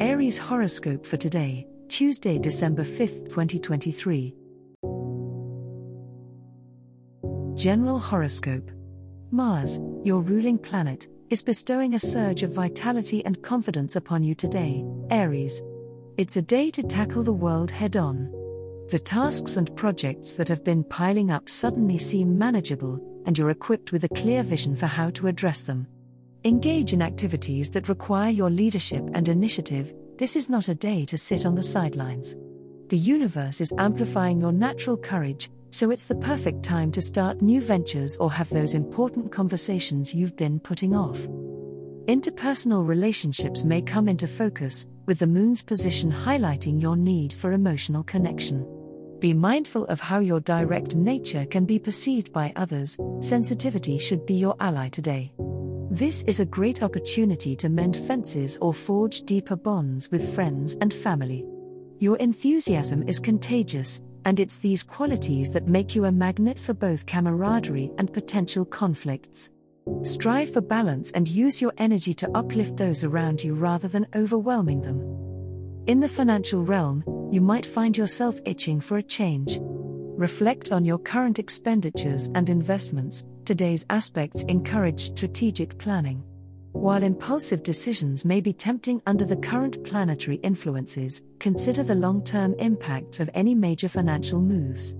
Aries horoscope for today, Tuesday, December 5th, 2023. General horoscope Mars, your ruling planet, is bestowing a surge of vitality and confidence upon you today, Aries. It's a day to tackle the world head on. The tasks and projects that have been piling up suddenly seem manageable, and you're equipped with a clear vision for how to address them. Engage in activities that require your leadership and initiative, this is not a day to sit on the sidelines. The universe is amplifying your natural courage, so it's the perfect time to start new ventures or have those important conversations you've been putting off. Interpersonal relationships may come into focus, with the moon's position highlighting your need for emotional connection. Be mindful of how your direct nature can be perceived by others, sensitivity should be your ally today. This is a great opportunity to mend fences or forge deeper bonds with friends and family. Your enthusiasm is contagious, and it's these qualities that make you a magnet for both camaraderie and potential conflicts. Strive for balance and use your energy to uplift those around you rather than overwhelming them. In the financial realm, you might find yourself itching for a change. Reflect on your current expenditures and investments. Today's aspects encourage strategic planning. While impulsive decisions may be tempting under the current planetary influences, consider the long term impacts of any major financial moves.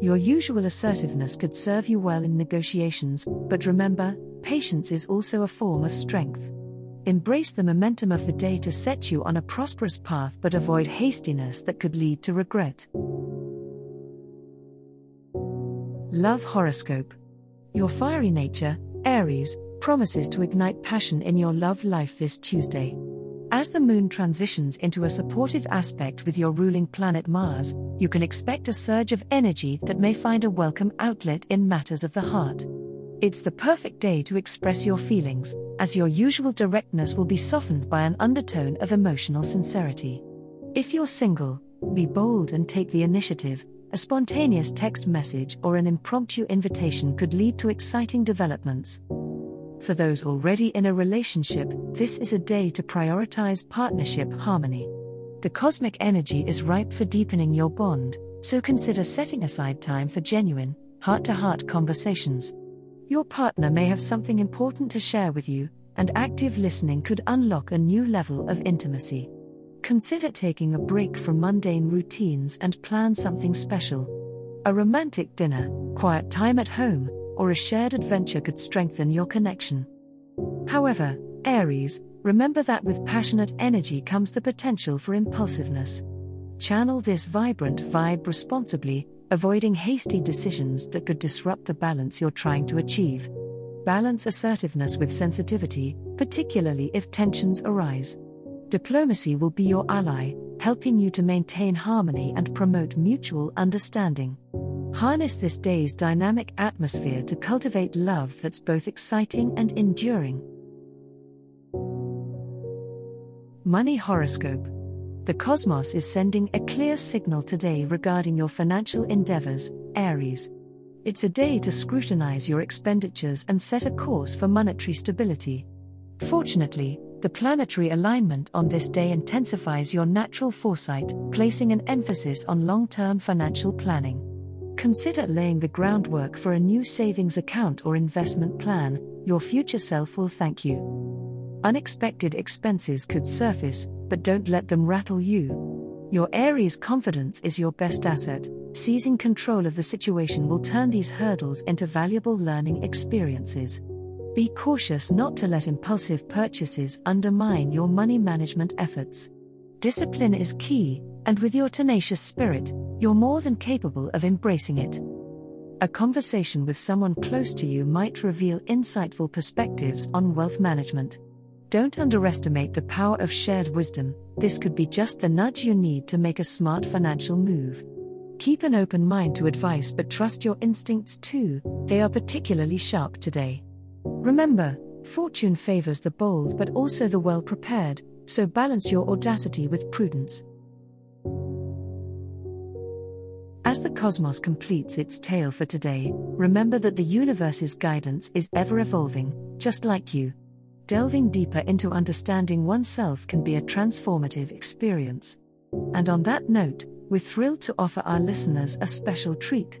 Your usual assertiveness could serve you well in negotiations, but remember, patience is also a form of strength. Embrace the momentum of the day to set you on a prosperous path, but avoid hastiness that could lead to regret. Love Horoscope. Your fiery nature, Aries, promises to ignite passion in your love life this Tuesday. As the moon transitions into a supportive aspect with your ruling planet Mars, you can expect a surge of energy that may find a welcome outlet in matters of the heart. It's the perfect day to express your feelings, as your usual directness will be softened by an undertone of emotional sincerity. If you're single, be bold and take the initiative, a spontaneous text message or an impromptu invitation could lead to exciting developments. For those already in a relationship, this is a day to prioritize partnership harmony. The cosmic energy is ripe for deepening your bond, so consider setting aside time for genuine, heart to heart conversations. Your partner may have something important to share with you, and active listening could unlock a new level of intimacy. Consider taking a break from mundane routines and plan something special. A romantic dinner, quiet time at home, or a shared adventure could strengthen your connection. However, Aries, remember that with passionate energy comes the potential for impulsiveness. Channel this vibrant vibe responsibly, avoiding hasty decisions that could disrupt the balance you're trying to achieve. Balance assertiveness with sensitivity, particularly if tensions arise. Diplomacy will be your ally, helping you to maintain harmony and promote mutual understanding. Harness this day's dynamic atmosphere to cultivate love that's both exciting and enduring. Money Horoscope The cosmos is sending a clear signal today regarding your financial endeavors, Aries. It's a day to scrutinize your expenditures and set a course for monetary stability. Fortunately, the planetary alignment on this day intensifies your natural foresight, placing an emphasis on long term financial planning. Consider laying the groundwork for a new savings account or investment plan, your future self will thank you. Unexpected expenses could surface, but don't let them rattle you. Your Aries confidence is your best asset, seizing control of the situation will turn these hurdles into valuable learning experiences. Be cautious not to let impulsive purchases undermine your money management efforts. Discipline is key, and with your tenacious spirit, you're more than capable of embracing it. A conversation with someone close to you might reveal insightful perspectives on wealth management. Don't underestimate the power of shared wisdom, this could be just the nudge you need to make a smart financial move. Keep an open mind to advice but trust your instincts too, they are particularly sharp today. Remember, fortune favors the bold but also the well prepared, so balance your audacity with prudence. As the cosmos completes its tale for today, remember that the universe's guidance is ever evolving, just like you. Delving deeper into understanding oneself can be a transformative experience. And on that note, we're thrilled to offer our listeners a special treat.